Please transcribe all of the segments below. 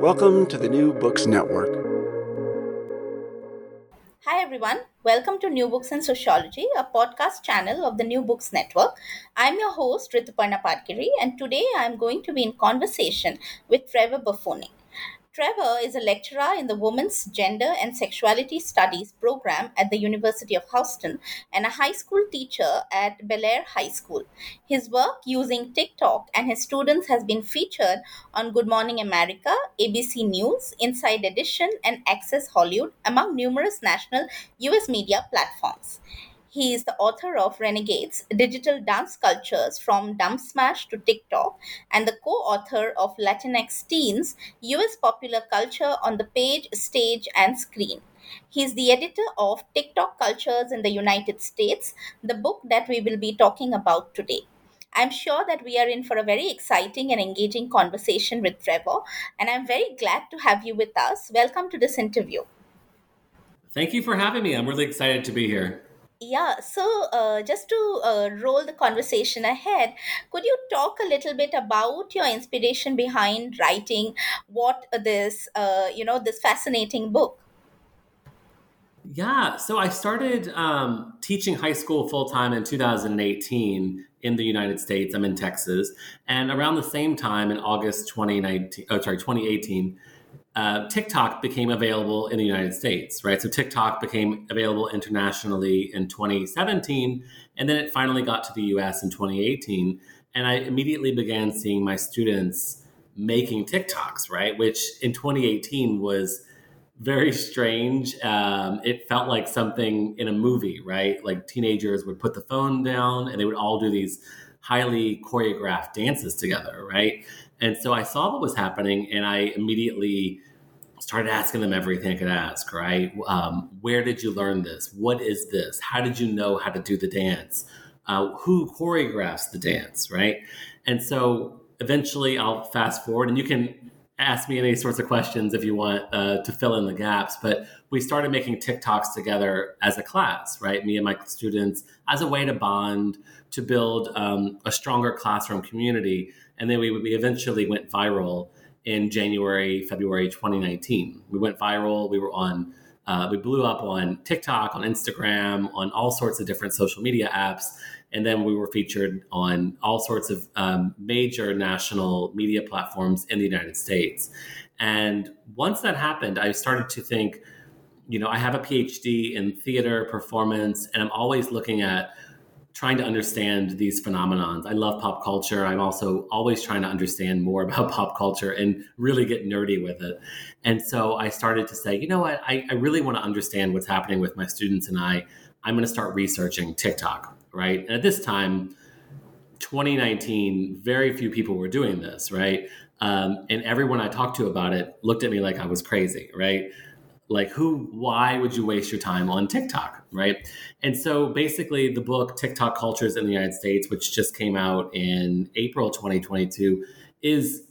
Welcome to the New Books Network. Hi everyone, welcome to New Books and Sociology, a podcast channel of the New Books Network. I'm your host Rituparna Patgiri, and today I'm going to be in conversation with Trevor Boffone. Trevor is a lecturer in the Women's Gender and Sexuality Studies program at the University of Houston and a high school teacher at Bellaire High School. His work using TikTok and his students has been featured on Good Morning America, ABC News, Inside Edition, and Access Hollywood, among numerous national US media platforms. He is the author of Renegades Digital Dance Cultures from Dubsmash to TikTok and the co author of Latinx Teens US Popular Culture on the Page, Stage, and Screen. He is the editor of TikTok Cultures in the United States, the book that we will be talking about today. I'm sure that we are in for a very exciting and engaging conversation with Trevor, and I'm very glad to have you with us. Welcome to this interview. Thank you for having me. I'm really excited to be here. Yeah, so uh, just to uh, roll the conversation ahead, could you talk a little bit about your inspiration behind writing what this, uh, you know, this fascinating book? Yeah, so I started um, teaching high school full time in 2018 in the United States. I'm in Texas, and around the same time in August 2019, oh sorry, 2018, uh, TikTok became available in the United States, right? So TikTok became available internationally in 2017, and then it finally got to the US in 2018. And I immediately began seeing my students making TikToks, right? Which in 2018 was very strange. Um, it felt like something in a movie, right? Like teenagers would put the phone down and they would all do these highly choreographed dances together, right? And so I saw what was happening and I immediately started asking them everything I could ask, right? Um, where did you learn this? What is this? How did you know how to do the dance? Uh, who choreographs the dance, right? And so eventually I'll fast forward and you can ask me any sorts of questions if you want uh, to fill in the gaps. But we started making TikToks together as a class, right? Me and my students as a way to bond, to build um, a stronger classroom community. And then we, we eventually went viral in January, February 2019. We went viral. We were on, uh, we blew up on TikTok, on Instagram, on all sorts of different social media apps. And then we were featured on all sorts of um, major national media platforms in the United States. And once that happened, I started to think, you know, I have a PhD in theater performance, and I'm always looking at trying to understand these phenomenons. I love pop culture. I'm also always trying to understand more about pop culture and really get nerdy with it. And so I started to say, you know what, I, I really want to understand what's happening with my students and I. I'm going to start researching TikTok, right? And at this time, 2019, very few people were doing this, right? Um, and everyone I talked to about it looked at me like I was crazy, right? Like, who, why would you waste your time on TikTok, right? And so basically, the book TikTok Cultures in the United States, which just came out in April 2022, is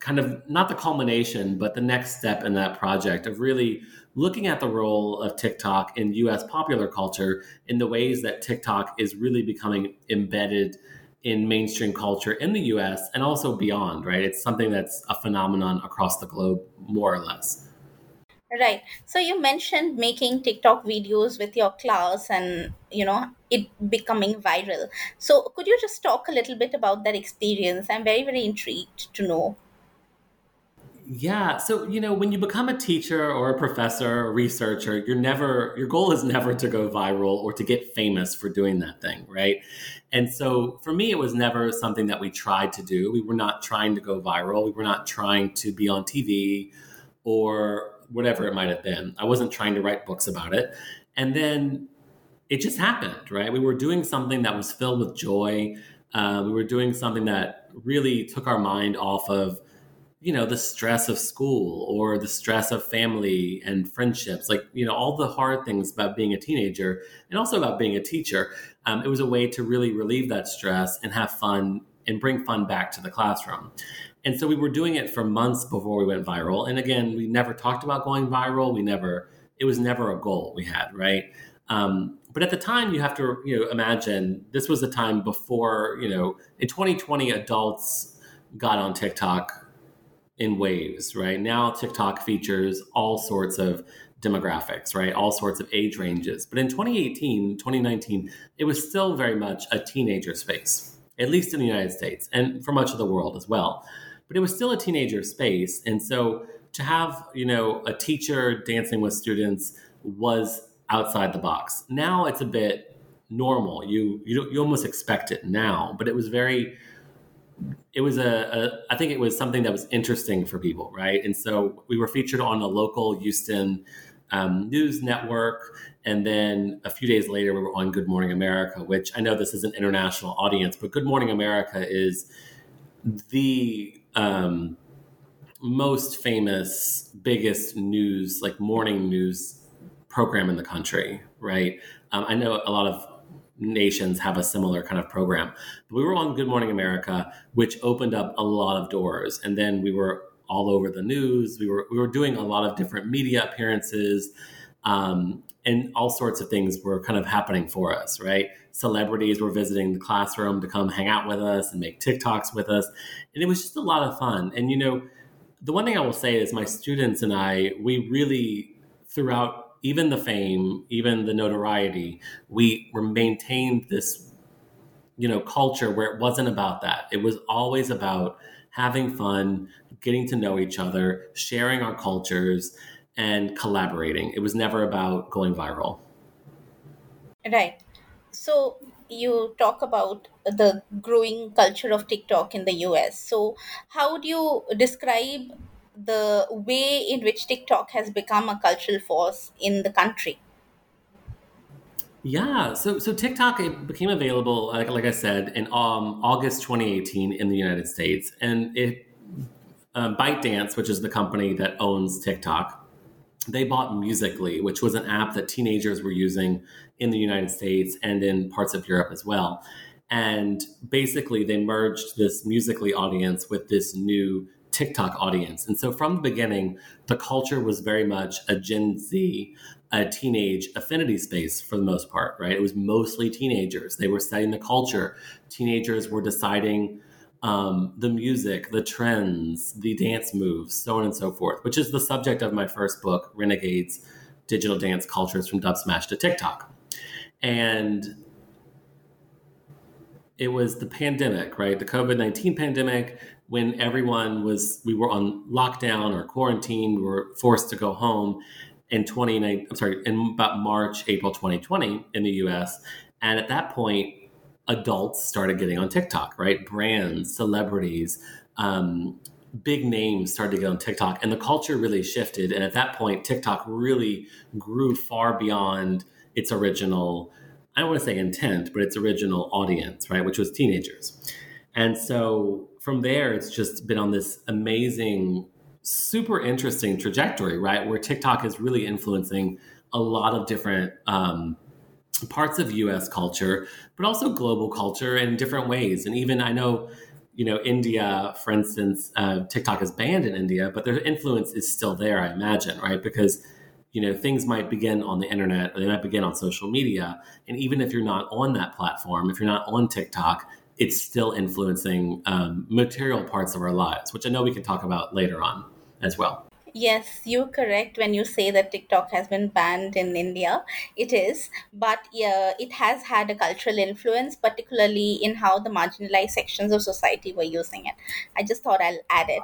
kind of not the culmination, but the next step in that project of really looking at the role of TikTok in US popular culture in the ways that TikTok is really becoming embedded in mainstream culture in the US and also beyond, right? It's something that's a phenomenon across the globe, more or less. Right. So you mentioned making TikTok videos with your class and, you know, it becoming viral. So could you just talk a little bit about that experience? I'm very, very intrigued to know. Yeah. So, you know, when you become a teacher or a professor or researcher, you're never, your goal is never to go viral or to get famous for doing that thing, right? And so for me, it was never something that we tried to do. We were not trying to go viral. We were not trying to be on TV or whatever it might have been. I wasn't trying to write books about it. And then it just happened, right? We were doing something that was filled with joy. Uh, we were doing something that really took our mind off of you know the stress of school or the stress of family and friendships like you know all the hard things about being a teenager and also about being a teacher um, it was a way to really relieve that stress and have fun and bring fun back to the classroom and so we were doing it for months before we went viral and again we never talked about going viral we never it was never a goal we had right um, but at the time you have to you know imagine this was the time before you know in 2020 adults got on tiktok in waves, right? Now TikTok features all sorts of demographics, right? All sorts of age ranges. But in 2018, 2019, it was still very much a teenager space, at least in the United States and for much of the world as well. But it was still a teenager space. And so to have, you know, a teacher dancing with students was outside the box. Now it's a bit normal. You you you almost expect it now, but it was very it was a, a I think it was something that was interesting for people, right? And so we were featured on a local Houston um, news network, and then a few days later we were on Good Morning America, which I know this is an international audience, but Good Morning America is the um, most famous, biggest news, like morning news program in the country, right? Um, I know a lot of nations have a similar kind of program. But we were on Good Morning America, which opened up a lot of doors, and then we were all over the news. We were we were doing a lot of different media appearances, um, and all sorts of things were kind of happening for us. Right, celebrities were visiting the classroom to come hang out with us and make TikToks with us, and it was just a lot of fun. And you know, the one thing I will say is my students and I, we really throughout even the fame, even the notoriety, we were maintained this, you know, culture where it wasn't about that. It was always about having fun, getting to know each other, sharing our cultures, and collaborating. It was never about going viral. Right. So you talk about the growing culture of TikTok in the US. So how do you describe the way in which TikTok has become a cultural force in the country. Yeah, so so TikTok it became available, like, like I said, in um, August 2018 in the United States, and it uh, ByteDance, which is the company that owns TikTok, they bought Musical.ly, which was an app that teenagers were using in the United States and in parts of Europe as well. And basically, they merged this Musical.ly audience with this new TikTok audience. And so from the beginning, the culture was very much a Gen Z, a teenage affinity space for the most part, right? It was mostly teenagers. They were setting the culture. Teenagers were deciding um, the music, the trends, the dance moves, so on and so forth, which is the subject of my first book, Renegades Digital Dance Cultures from Dubsmash to TikTok. And it was the pandemic, right? The COVID 19 pandemic when everyone was we were on lockdown or quarantine, we were forced to go home in 29 I'm sorry, in about March, April 2020 in the US. And at that point, adults started getting on TikTok, right? Brands, celebrities, um, big names started to get on TikTok, and the culture really shifted. And at that point, TikTok really grew far beyond its original, I don't want to say intent, but its original audience, right? Which was teenagers. And so from there, it's just been on this amazing, super interesting trajectory, right? Where TikTok is really influencing a lot of different um, parts of US culture, but also global culture in different ways. And even I know, you know, India, for instance, uh, TikTok is banned in India, but their influence is still there, I imagine, right? Because you know things might begin on the internet or they might begin on social media and even if you're not on that platform if you're not on tiktok it's still influencing um, material parts of our lives, which I know we can talk about later on as well. Yes, you're correct when you say that TikTok has been banned in India. It is, but yeah, it has had a cultural influence, particularly in how the marginalized sections of society were using it. I just thought I'll add it.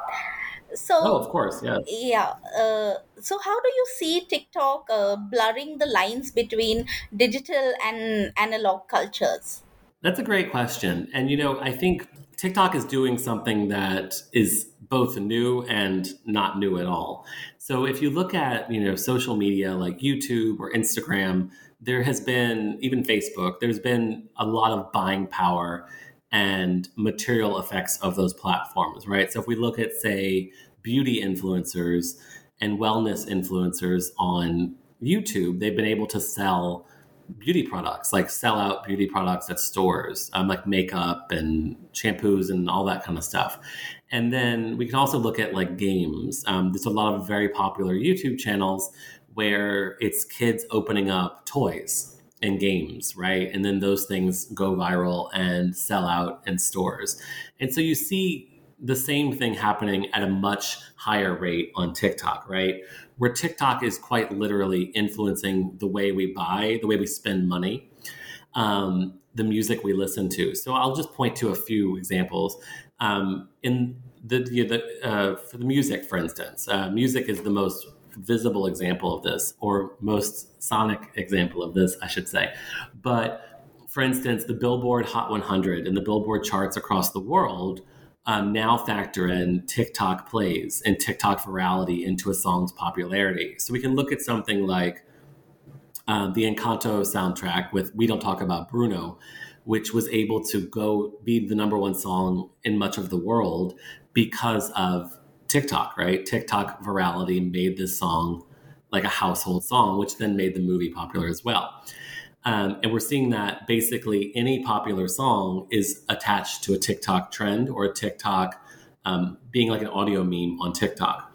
So, Oh, of course, yes. yeah. Uh, so, how do you see TikTok uh, blurring the lines between digital and analog cultures? That's a great question. And, you know, I think TikTok is doing something that is both new and not new at all. So if you look at, you know, social media like YouTube or Instagram, there has been, even Facebook, there's been a lot of buying power and material effects of those platforms, right? So if we look at, say, beauty influencers and wellness influencers on YouTube, they've been able to sell beauty products, like sell out beauty products at stores, um, like makeup and shampoos and all that kind of stuff. And then we can also look at like games. Um, there's a lot of very popular YouTube channels where it's kids opening up toys and games, right? And then those things go viral and sell out in stores. And so you see the same thing happening at a much higher rate on TikTok, right? Where TikTok is quite literally influencing the way we buy, the way we spend money, um, the music we listen to. So I'll just point to a few examples. Um, in the, the uh, for the music, for instance, uh, music is the most visible example of this, or most sonic example of this, I should say. But for instance, the Billboard Hot 100 and the Billboard charts across the world um, now factor in TikTok plays and TikTok virality into a song's popularity. So we can look at something like uh, the Encanto soundtrack with We Don't Talk About Bruno, which was able to go be the number one song in much of the world because of TikTok, right? TikTok virality made this song like a household song, which then made the movie popular as well. Um, and we're seeing that basically any popular song is attached to a TikTok trend or a TikTok um, being like an audio meme on TikTok.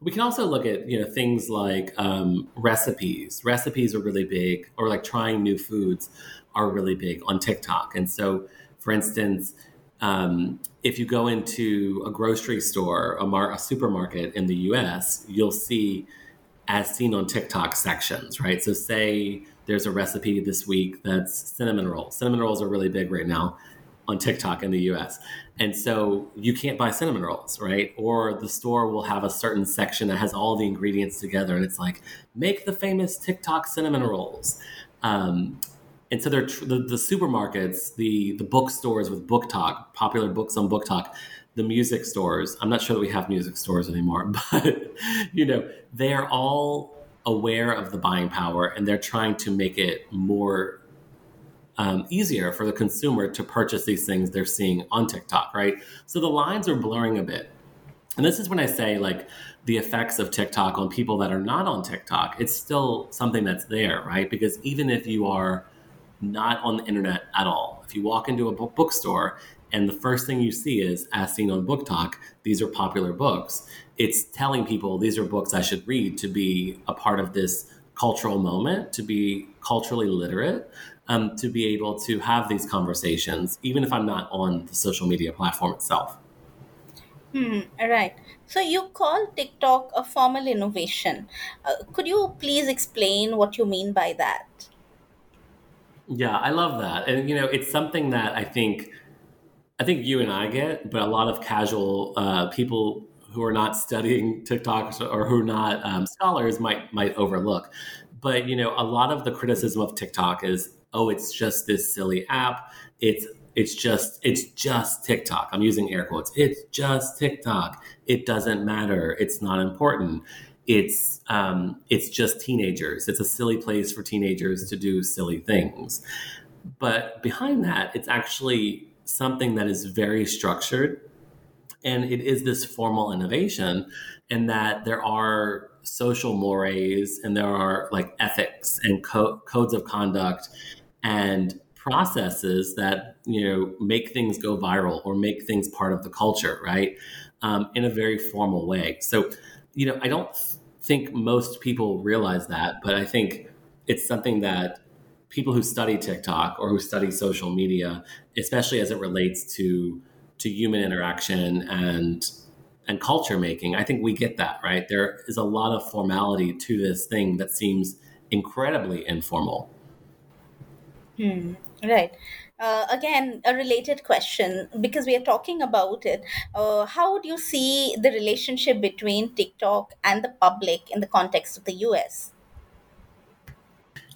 We can also look at you know things like um, recipes. Recipes are really big, or like trying new foods are really big on TikTok. And so, for instance, um, if you go into a grocery store, a, mar- a supermarket in the U.S., you'll see as seen on TikTok sections, right? So, say there's a recipe this week that's cinnamon rolls. Cinnamon rolls are really big right now on TikTok in the US. And so you can't buy cinnamon rolls, right? Or the store will have a certain section that has all the ingredients together and it's like, make the famous TikTok cinnamon rolls. Um, and so they're tr- the, the supermarkets, the the bookstores with BookTok, popular books on BookTok, the music stores. I'm not sure that we have music stores anymore, but you know, they are all aware of the buying power and they're trying to make it more um, easier for the consumer to purchase these things they're seeing on TikTok, right? So the lines are blurring a bit. And this is when I say like the effects of TikTok on people that are not on TikTok, it's still something that's there, right? Because even if you are not on the internet at all, if you walk into a bookstore and the first thing you see is, as seen on BookTok, these are popular books, it's telling people these are books I should read to be a part of this cultural moment, to be culturally literate, um, to be able to have these conversations, even if I'm not on the social media platform itself. Hmm, right. So you call TikTok a formal innovation. Uh, could you please explain what you mean by that? Yeah, I love that. And you know, it's something that I think I think you and I get, but a lot of casual uh, people who are not studying TikTok or who are not um, scholars might might overlook. But you know, a lot of the criticism of TikTok is, oh, it's just this silly app. It's it's just it's just TikTok. I'm using air quotes. It's just TikTok. It doesn't matter. It's not important. It's um, it's just teenagers. It's a silly place for teenagers to do silly things. But behind that, it's actually something that is very structured and it is this formal innovation in that there are social mores and there are like ethics and co- codes of conduct and processes that you know make things go viral or make things part of the culture right um, in a very formal way so you know i don't think most people realize that but i think it's something that people who study tiktok or who study social media especially as it relates to to human interaction and and culture making, I think we get that, right? There is a lot of formality to this thing that seems incredibly informal. Hmm. Right. Uh, again, a related question because we are talking about it. Uh, how would you see the relationship between TikTok and the public in the context of the US?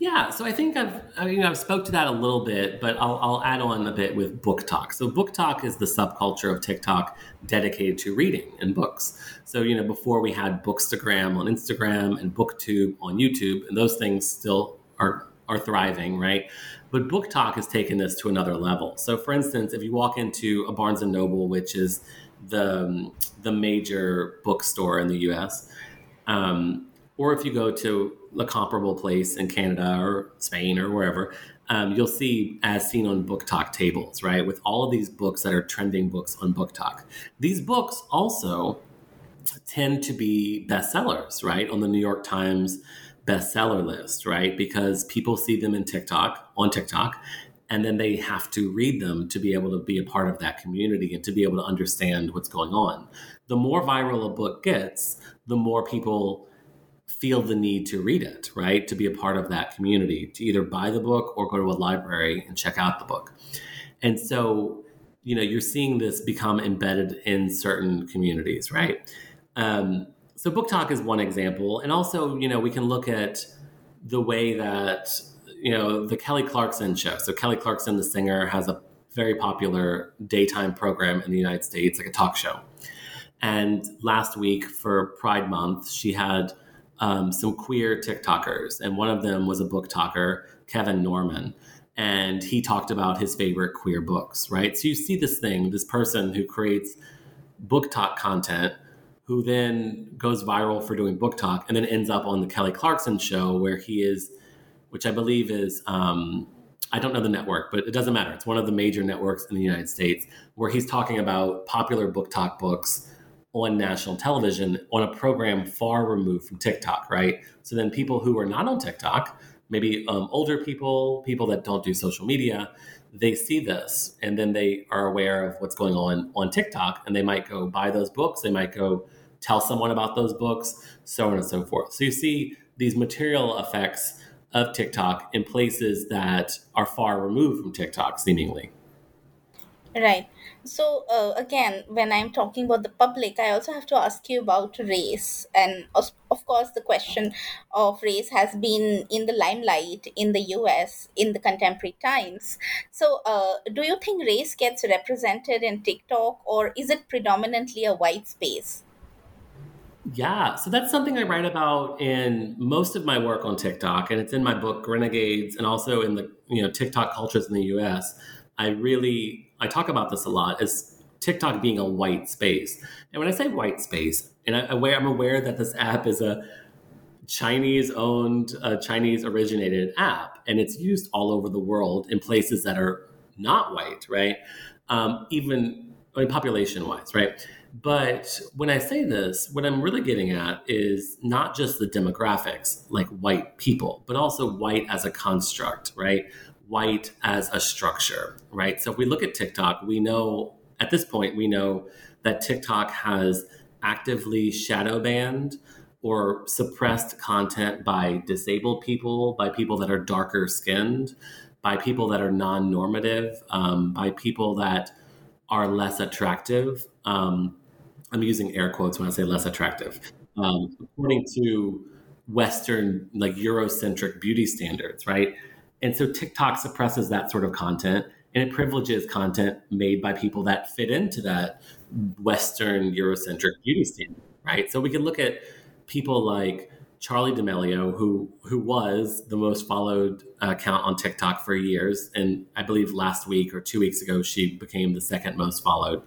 Yeah, so I think I've I mean I've spoke to that a little bit, but I'll, I'll add on a bit with BookTok. So BookTok is the subculture of TikTok dedicated to reading and books. So you know before we had Bookstagram on Instagram and BookTube on YouTube, and those things still are are thriving, right? But BookTok has taken this to another level. So for instance, if you walk into a Barnes and Noble, which is the the major bookstore in the U.S. Um, or if you go to a comparable place in Canada or Spain or wherever, um, you'll see as seen on BookTok tables, right? With all of these books that are trending books on BookTok. These books also tend to be bestsellers, right? On the New York Times bestseller list, right? Because people see them in TikTok, on TikTok, and then they have to read them to be able to be a part of that community and to be able to understand what's going on. The more viral a book gets, the more people feel the need to read it, right? To be a part of that community, to either buy the book or go to a library and check out the book. And so, you know, you're seeing this become embedded in certain communities, right? Um, so, BookTok is one example. And also, you know, we can look at the way that, you know, the Kelly Clarkson show. So, Kelly Clarkson, the singer, has a very popular daytime program in the United States, like a talk show. And last week for Pride Month, she had um, some queer TikTokers, and one of them was a BookToker, Kevin Norman. And he talked about his favorite queer books, right? So you see this thing, this person who creates BookTok content, who then goes viral for doing BookTok and then ends up on the Kelly Clarkson show, where he is, which I believe is, um, I don't know the network, but it doesn't matter. It's one of the major networks in the United States, where he's talking about popular BookTok books on national television on a program far removed from TikTok, right? So then people who are not on TikTok, maybe um, older people, people that don't do social media, they see this and then they are aware of what's going on on TikTok and they might go buy those books, they might go tell someone about those books, so on and so forth. So you see these material effects of TikTok in places that are far removed from TikTok, seemingly. Right. So, uh, again, when I'm talking about the public, I also have to ask you about race. And of course, the question of race has been in the limelight in the US in the contemporary times. So, uh, do you think race gets represented in TikTok or is it predominantly a white space? Yeah, so that's something I write about in most of my work on TikTok, and it's in my book Renegades, and also in the you know TikTok cultures in the U.S. I really I talk about this a lot as TikTok being a white space. And when I say white space, and I, am aware that this app is a Chinese owned, uh, Chinese originated app, and it's used all over the world in places that are not white, right? Um, even I mean, population wise, right? But when I say this, what I'm really getting at is not just the demographics, like white people, but also white as a construct, right? white as a structure, right? So if we look at TikTok, we know at this point, we know that TikTok has actively shadow banned or suppressed content by disabled people, by people that are darker skinned, by people that are non normative, um, by people that are less attractive. Um, I'm using air quotes when I say less attractive. Um, according to Western, like Eurocentric beauty standards, right? And so TikTok suppresses that sort of content and it privileges content made by people that fit into that Western Eurocentric beauty standard, right? So we can look at people like Charli D'Amelio, who who was the most followed account on TikTok for years, and I believe last week or two weeks ago she became the second most followed.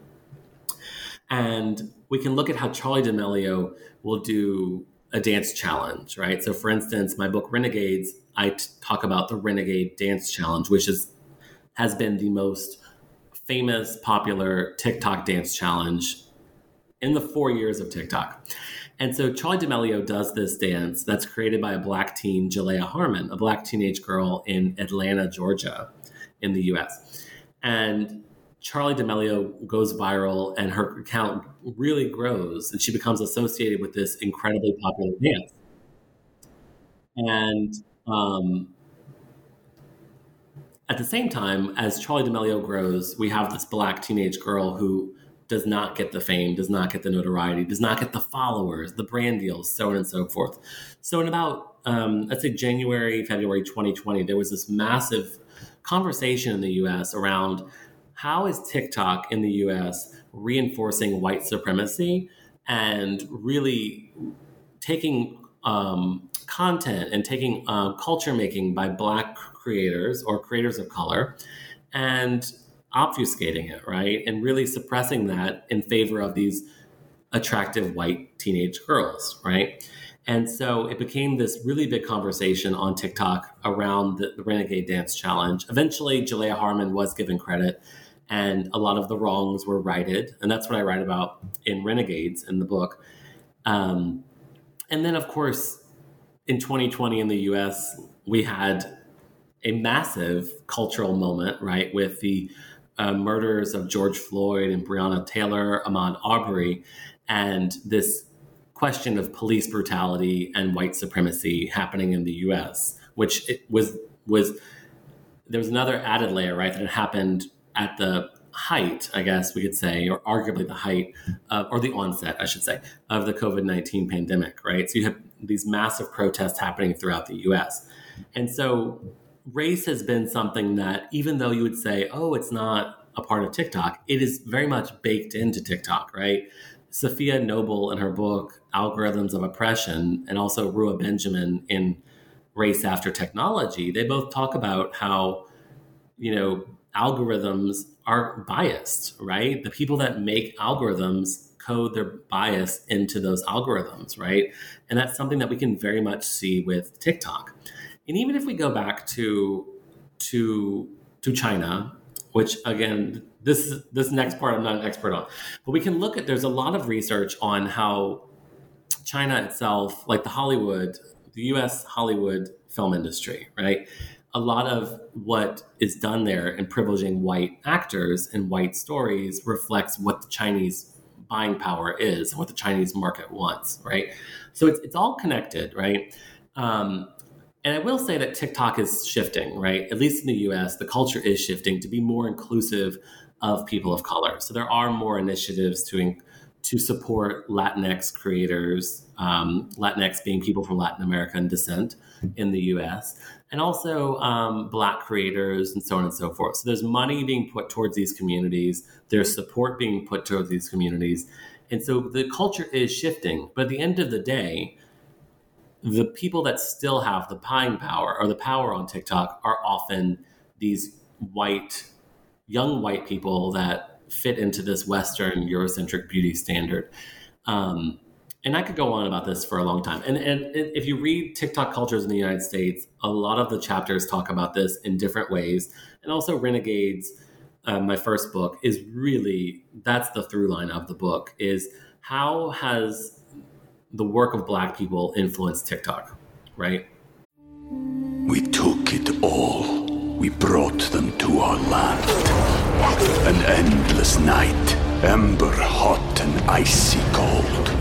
And we can look at how Charli D'Amelio will do a dance challenge, right? So, for instance, my book Renegades I t- talk about the Renegade Dance Challenge, which is has been the most famous, popular TikTok dance challenge in the four years of TikTok. And so Charli D'Amelio does this dance that's created by a black teen, Jalaiah Harmon, a black teenage girl in Atlanta, Georgia, in the US. And Charli D'Amelio goes viral and her account really grows, and she becomes associated with this incredibly popular dance. And um, at the same time, as Charli D'Amelio grows, we have this black teenage girl who does not get the fame, does not get the notoriety, does not get the followers, the brand deals, so on and so forth. So, in about, um, let's say, January, February 2020, there was this massive conversation in the US around how is TikTok in the US reinforcing white supremacy and really taking um, content and taking uh, culture making by Black creators or creators of color and obfuscating it, right? And really suppressing that in favor of these attractive white teenage girls, right? And so it became this really big conversation on TikTok around the, the Renegade Dance Challenge. Eventually, Jalaiah Harmon was given credit and a lot of the wrongs were righted. And that's what I write about in Renegades in the book. Um, and then, of course, in 2020 in the US, we had a massive cultural moment, right, with the uh, murders of George Floyd and Breonna Taylor, Ahmaud Arbery, and this question of police brutality and white supremacy happening in the US, which was was there was another added layer, right, that had happened at the height, I guess we could say, or arguably the height, of, or the onset, I should say, of the COVID 19 pandemic, right? So you have these massive protests happening throughout the US. And so race has been something that, even though you would say, oh, it's not a part of TikTok, it is very much baked into TikTok, right? Safiya Noble in her book, Algorithms of Oppression, and also Ruha Benjamin in Race After Technology, they both talk about how, you know, algorithms are biased, right? The people that make algorithms code their bias into those algorithms, right? And that's something that we can very much see with TikTok. And even if we go back to to to China, which again, this this next part I'm not an expert on, but we can look at there's a lot of research on how China itself, like the Hollywood, the US Hollywood film industry, right? A lot of what is done there in privileging white actors and white stories reflects what the Chinese buying power is and what the Chinese market wants, right? So it's, it's all connected, right? Um, and I will say that TikTok is shifting, right? At least in the US, the culture is shifting to be more inclusive of people of color. So there are more initiatives to, to support Latinx creators, um, Latinx being people from Latin American descent in the US and also um, Black creators and so on and so forth. So there's money being put towards these communities, there's support being put towards these communities. And so the culture is shifting. But at the end of the day, the people that still have the buying power or the power on TikTok are often these white, young white people that fit into this Western Eurocentric beauty standard. Um, and I could go on about this for a long time. And, and if you read TikTok cultures in the United States, a lot of the chapters talk about this in different ways. And also, Renegades, uh, my first book, is really that's the through line of the book: is how has the work of Black people influenced TikTok, right? We took it all. We brought them to our land. An endless night, ember hot and icy cold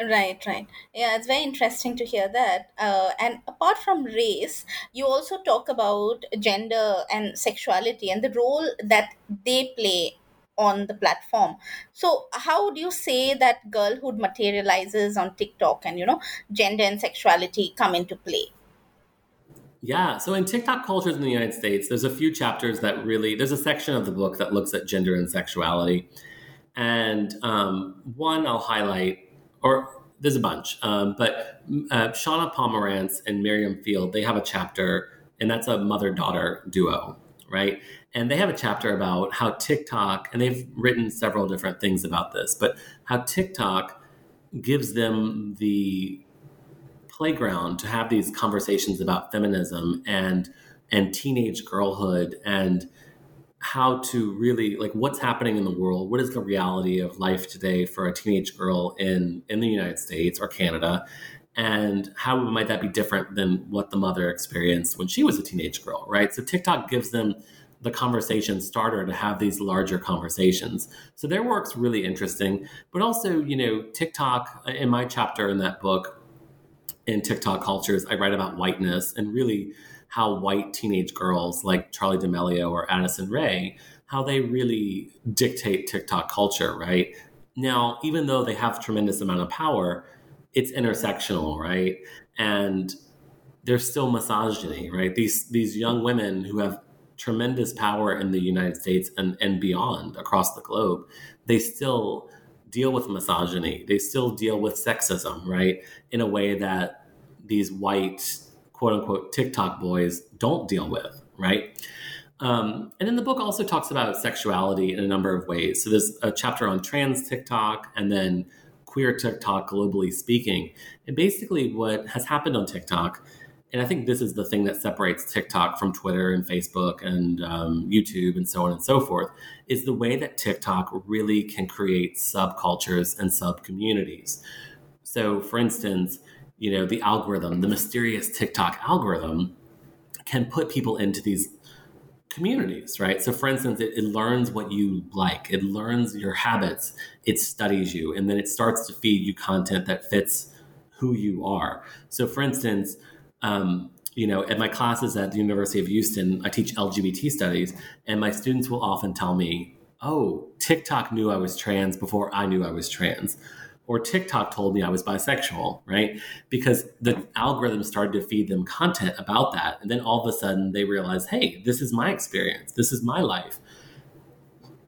Right, right. Yeah, it's very interesting to hear that. Uh, and apart from race, you also talk about gender and sexuality and the role that they play on the platform. So, how would you say that girlhood materializes on TikTok and, you know, gender and sexuality come into play? Yeah. So in TikTok cultures in the United States, there's a few chapters that really, there's a section of the book that looks at gender and sexuality. And um, one I'll highlight or there's a bunch, um, but uh, Shauna Pomerantz and Miriam Field, they have a chapter, and that's a mother daughter duo, right? And they have a chapter about how TikTok, and they've written several different things about this, but how TikTok gives them the playground to have these conversations about feminism and and teenage girlhood and how to really like what's happening in the world? What is the reality of life today for a teenage girl in in the united states or canada? And how might that be different than what the mother experienced when she was a teenage girl right? So tiktok gives them the conversation starter to have these larger conversations. So their work's really interesting. But also you know tiktok in my chapter in that book in tiktok cultures i write about whiteness and really how white teenage girls like Charli D'Amelio or Addison Rae, how they really dictate TikTok culture, right? Now, even though they have tremendous amount of power, it's intersectional, right? And there's still misogyny, right? These these young women who have tremendous power in the United States and, and beyond across the globe, they still deal with misogyny. They still deal with sexism, right? In a way that these white quote unquote TikTok boys don't deal with, right? Um, and then the book also talks about sexuality in a number of ways. So there's a chapter on trans TikTok and then queer TikTok globally speaking. And basically, what has happened on TikTok, and I think this is the thing that separates TikTok from Twitter and Facebook and um, YouTube and so on and so forth, is the way that TikTok really can create subcultures and sub communities. So, for instance, you know, the algorithm, the mysterious TikTok algorithm can put people into these communities, right? So, for instance, it, it, learns what you like, it learns your habits, it studies you, and then it starts to feed you content that fits who you are. So, for instance, um, you know, at my classes at the University of Houston, I teach LGBT studies, and my students will often tell me, Oh, TikTok knew I was trans before I knew I was trans or TikTok told me I was bisexual, right? Because the algorithm started to feed them content about that. And then all of a sudden they realize, hey, this is my experience, this is my life.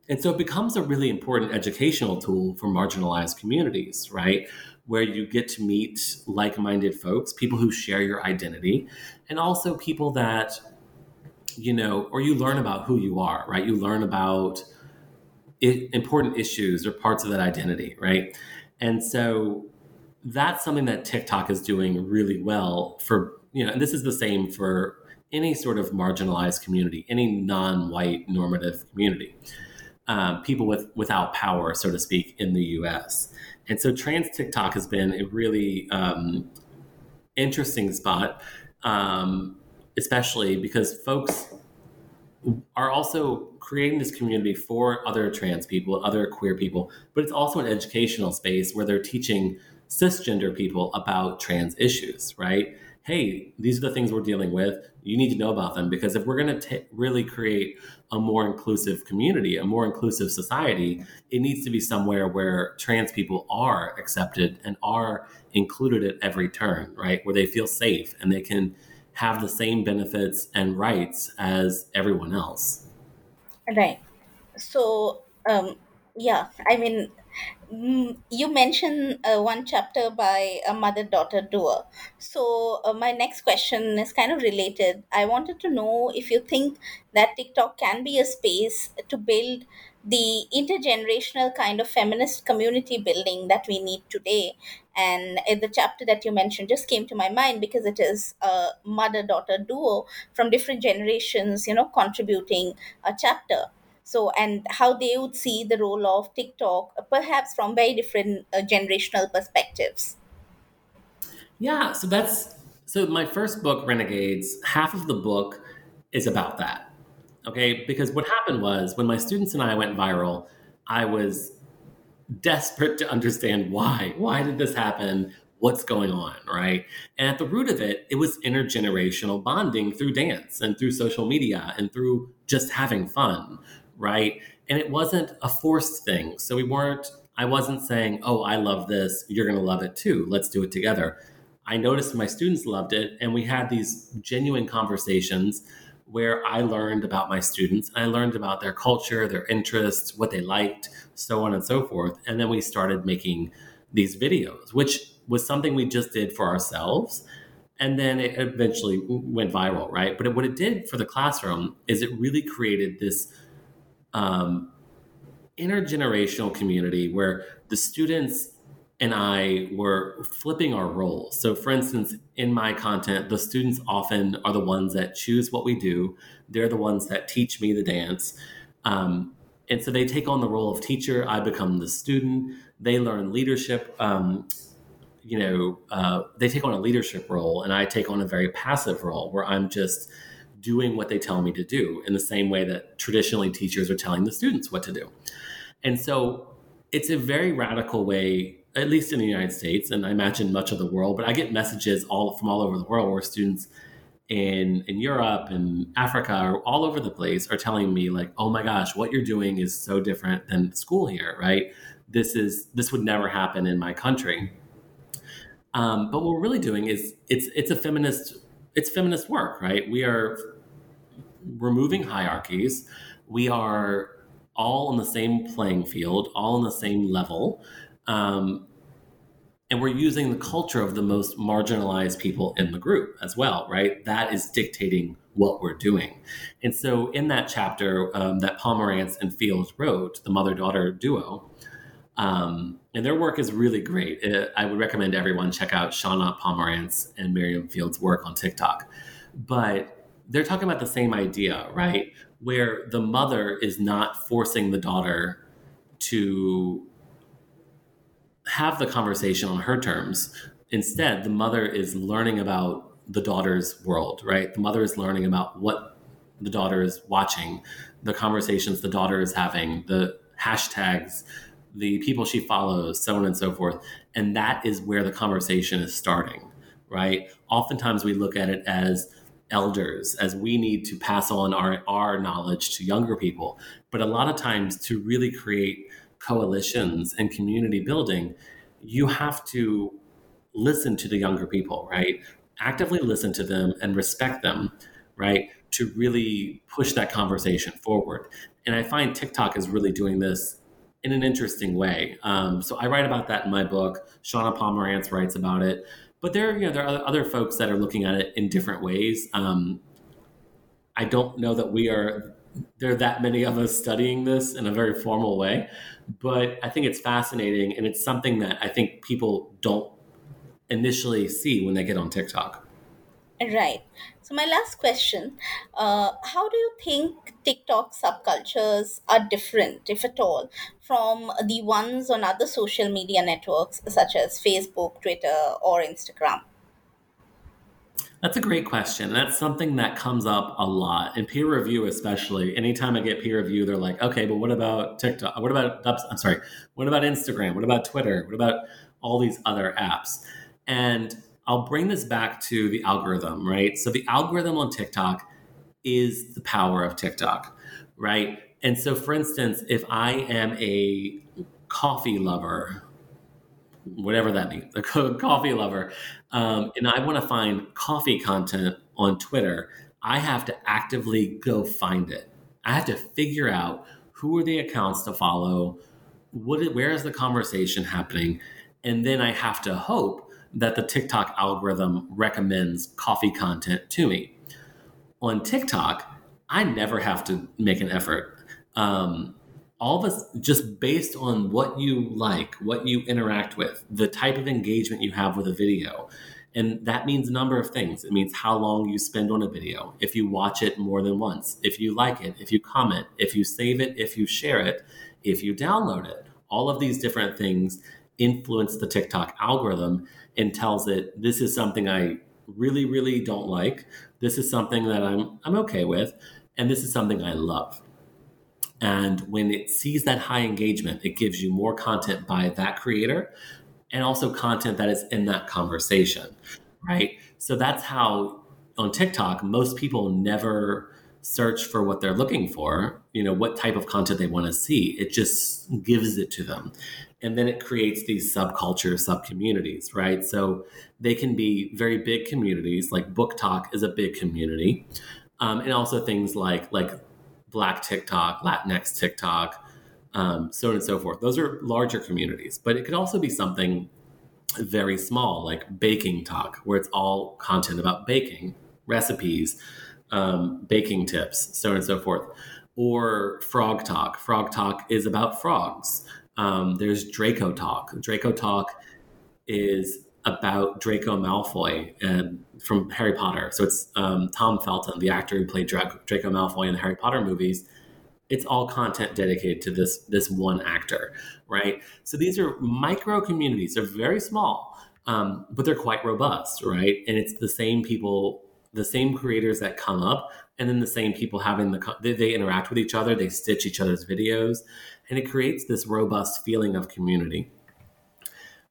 And so it becomes a really important educational tool for marginalized communities, right? Where you get to meet like minded folks, people who share your identity, and also people that, you know, or you learn about who you are, right? You learn about important issues or parts of that identity, right? And so that's something that TikTok is doing really well for, you know, and this is the same for any sort of marginalized community, any non-white normative community, um, people with without power, so to speak, in the U.S. And so trans TikTok has been a really um, interesting spot, um, especially because folks are also creating this community for other trans people, other queer people, but it's also an educational space where they're teaching cisgender people about trans issues, right? Hey, these are the things we're dealing with. You need to know about them because if we're going to really create a more inclusive community, a more inclusive society, it needs to be somewhere where trans people are accepted and are included at every turn, right? Where they feel safe and they can have the same benefits and rights as everyone else. Right. So, um, yeah, I mean, mm, you mentioned uh, one chapter by a mother daughter duo. So, uh, my next question is kind of related. I wanted to know if you think that TikTok can be a space to build the intergenerational kind of feminist community building that we need today. And uh, the chapter that you mentioned just came to my mind because it is a mother daughter duo from different generations, you know, contributing a chapter. So, and how they would see the role of TikTok, uh, perhaps from very different uh, generational perspectives. Yeah, so that's so my first book, Renegades, half of the book is about that Okay. Because what happened was when my students and I went viral, I was desperate to understand why. Why did this happen? What's going on? Right. And at the root of it, it was intergenerational bonding through dance and through social media and through just having fun. Right. And it wasn't a forced thing. So we weren't, I wasn't saying, oh, I love this. You're going to love it too. Let's do it together. I noticed my students loved it. And we had these genuine conversations where I learned about my students. I learned about their culture, their interests, what they liked, so on and so forth. And then we started making these videos, which was something we just did for ourselves. And then it eventually went viral, right? But what it did for the classroom is it really created this um, intergenerational community where the students and I were flipping our roles. So, for instance, in my content, the students often are the ones that choose what we do. They're the ones that teach me the dance. Um, and so they take on the role of teacher. I become the student. They learn leadership. Um, you know, uh, they take on a leadership role, and I take on a very passive role where I'm just doing what they tell me to do in the same way that traditionally teachers are telling the students what to do. And so it's a very radical way at least in the United States, and I imagine much of the world, but I get messages all from all over the world where students in in Europe and Africa or all over the place are telling me like, "Oh my gosh, what you're doing is so different than school here, right? This is this would never happen in my country." Um, but what we're really doing is it's it's a feminist it's feminist work, right? We are removing hierarchies. We are all on the same playing field, all on the same level. Um, and we're using the culture of the most marginalized people in the group as well, right? That is dictating what we're doing. And so, in that chapter um, that Pomerantz and Fields wrote, the mother daughter duo, um, and their work is really great. It, uh, I would recommend everyone check out Shauna Pomerantz and Miriam Fields' work on TikTok. But they're talking about the same idea, right? Where the mother is not forcing the daughter to have the conversation on her terms. Instead, the mother is learning about the daughter's world, right? The mother is learning about what the daughter is watching, the conversations the daughter is having, the hashtags, the people she follows, so on and so forth. And that is where the conversation is starting, right? Oftentimes we look at it as elders, as we need to pass on our, our knowledge to younger people. But a lot of times to really create coalitions and community building, you have to listen to the younger people, right? Actively listen to them and respect them, right? To really push that conversation forward. And I find TikTok is really doing this in an interesting way. Um, so I write about that in my book. Shauna Pomerantz writes about it. But there, you know, there are other folks that are looking at it in different ways. Um, I don't know that we are there are that many of us studying this in a very formal way. But I think it's fascinating, and it's something that I think people don't initially see when they get on TikTok. Right. So, my last question uh, How do you think TikTok subcultures are different, if at all, from the ones on other social media networks such as Facebook, Twitter, or Instagram? That's a great question. That's something that comes up a lot in peer review, especially. Anytime I get peer review, they're like, okay, but what about TikTok? What about, I'm sorry, what about Instagram? What about Twitter? What about all these other apps? And I'll bring this back to the algorithm, right? So the algorithm on TikTok is the power of TikTok, right? And so, for instance, if I am a coffee lover, whatever that means, a coffee lover, um, and I want to find coffee content on Twitter, I have to actively go find it. I have to figure out who are the accounts to follow, what, where is the conversation happening, and then I have to hope that the TikTok algorithm recommends coffee content to me. On TikTok, I never have to make an effort. Um, all of us just based on what you like, what you interact with, the type of engagement you have with a video. And that means a number of things. It means how long you spend on a video, if you watch it more than once, if you like it, if you comment, if you save it, if you share it, if you download it. All of these different things influence the TikTok algorithm and tells it this is something I really, really don't like. This is something that I'm I'm okay with, and this is something I love. And when it sees that high engagement, it gives you more content by that creator and also content that is in that conversation, right? So that's how on TikTok, most people never search for what they're looking for, you know, what type of content they want to see. It just gives it to them. And then it creates these subcultures, subcommunities, right? So they can be very big communities, like BookTok is a big community. Um, and also things like like Black TikTok, Latinx TikTok, um, so on and so forth. Those are larger communities, but it could also be something very small, like BakingTok, where it's all content about baking, recipes, um, baking tips, so on and so forth. Or FrogTok. Frog talk is about frogs. Um, there's DracoTok. Draco Talk is about Draco Malfoy and from Harry Potter. So it's um, Tom Felton, the actor who played Draco, Draco Malfoy in the Harry Potter movies. It's all content dedicated to this this one actor, right? So these are micro communities. They're very small, um, but they're quite robust, right? And it's the same people, the same creators that come up, and then the same people having the they, they interact with each other. They stitch each other's videos, and it creates this robust feeling of community.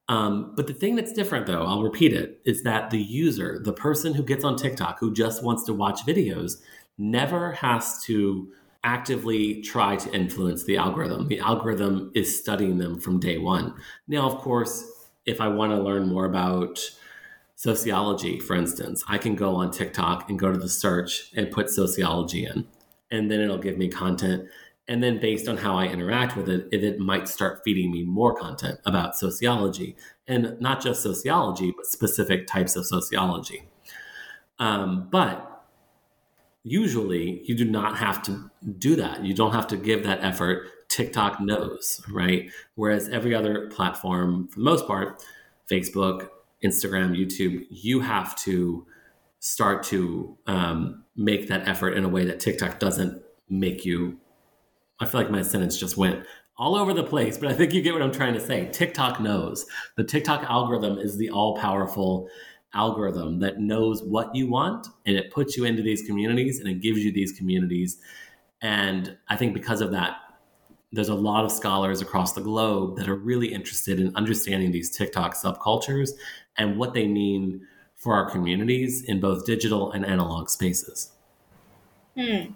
Um, but the thing that's different, though, I'll repeat it, is that the user, the person who gets on TikTok who just wants to watch videos, never has to actively try to influence the algorithm. The algorithm is studying them from day one. Now, of course, if I want to learn more about sociology, for instance, I can go on TikTok and go to the search and put sociology in, and then it'll give me content and then based on how I interact with it, it, it, might start feeding me more content about sociology and not just sociology, but specific types of sociology. Um, but usually you do not have to do that. You don't have to give that effort. TikTok knows, right? Whereas every other platform, for the most part, Facebook, Instagram, YouTube, you have to start to um, make that effort in a way that TikTok doesn't make you I feel like my sentence just went all over the place, but I think you get what I'm trying to say. TikTok knows. The TikTok algorithm is the all powerful algorithm that knows what you want and it puts you into these communities and it gives you these communities. And I think because of that, there's a lot of scholars across the globe that are really interested in understanding these TikTok subcultures and what they mean for our communities in both digital and analog spaces. Hmm.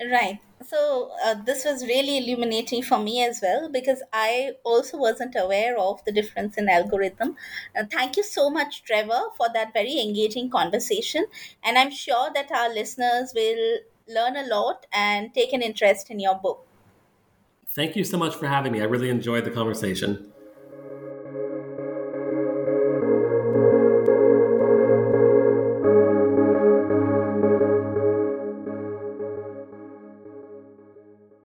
Right. So uh, this was really illuminating for me as well because I also wasn't aware of the difference in algorithm. Uh, thank you so much, Trevor, for that very engaging conversation. And I'm sure that our listeners will learn a lot and take an interest in your book. Thank you so much for having me. I really enjoyed the conversation.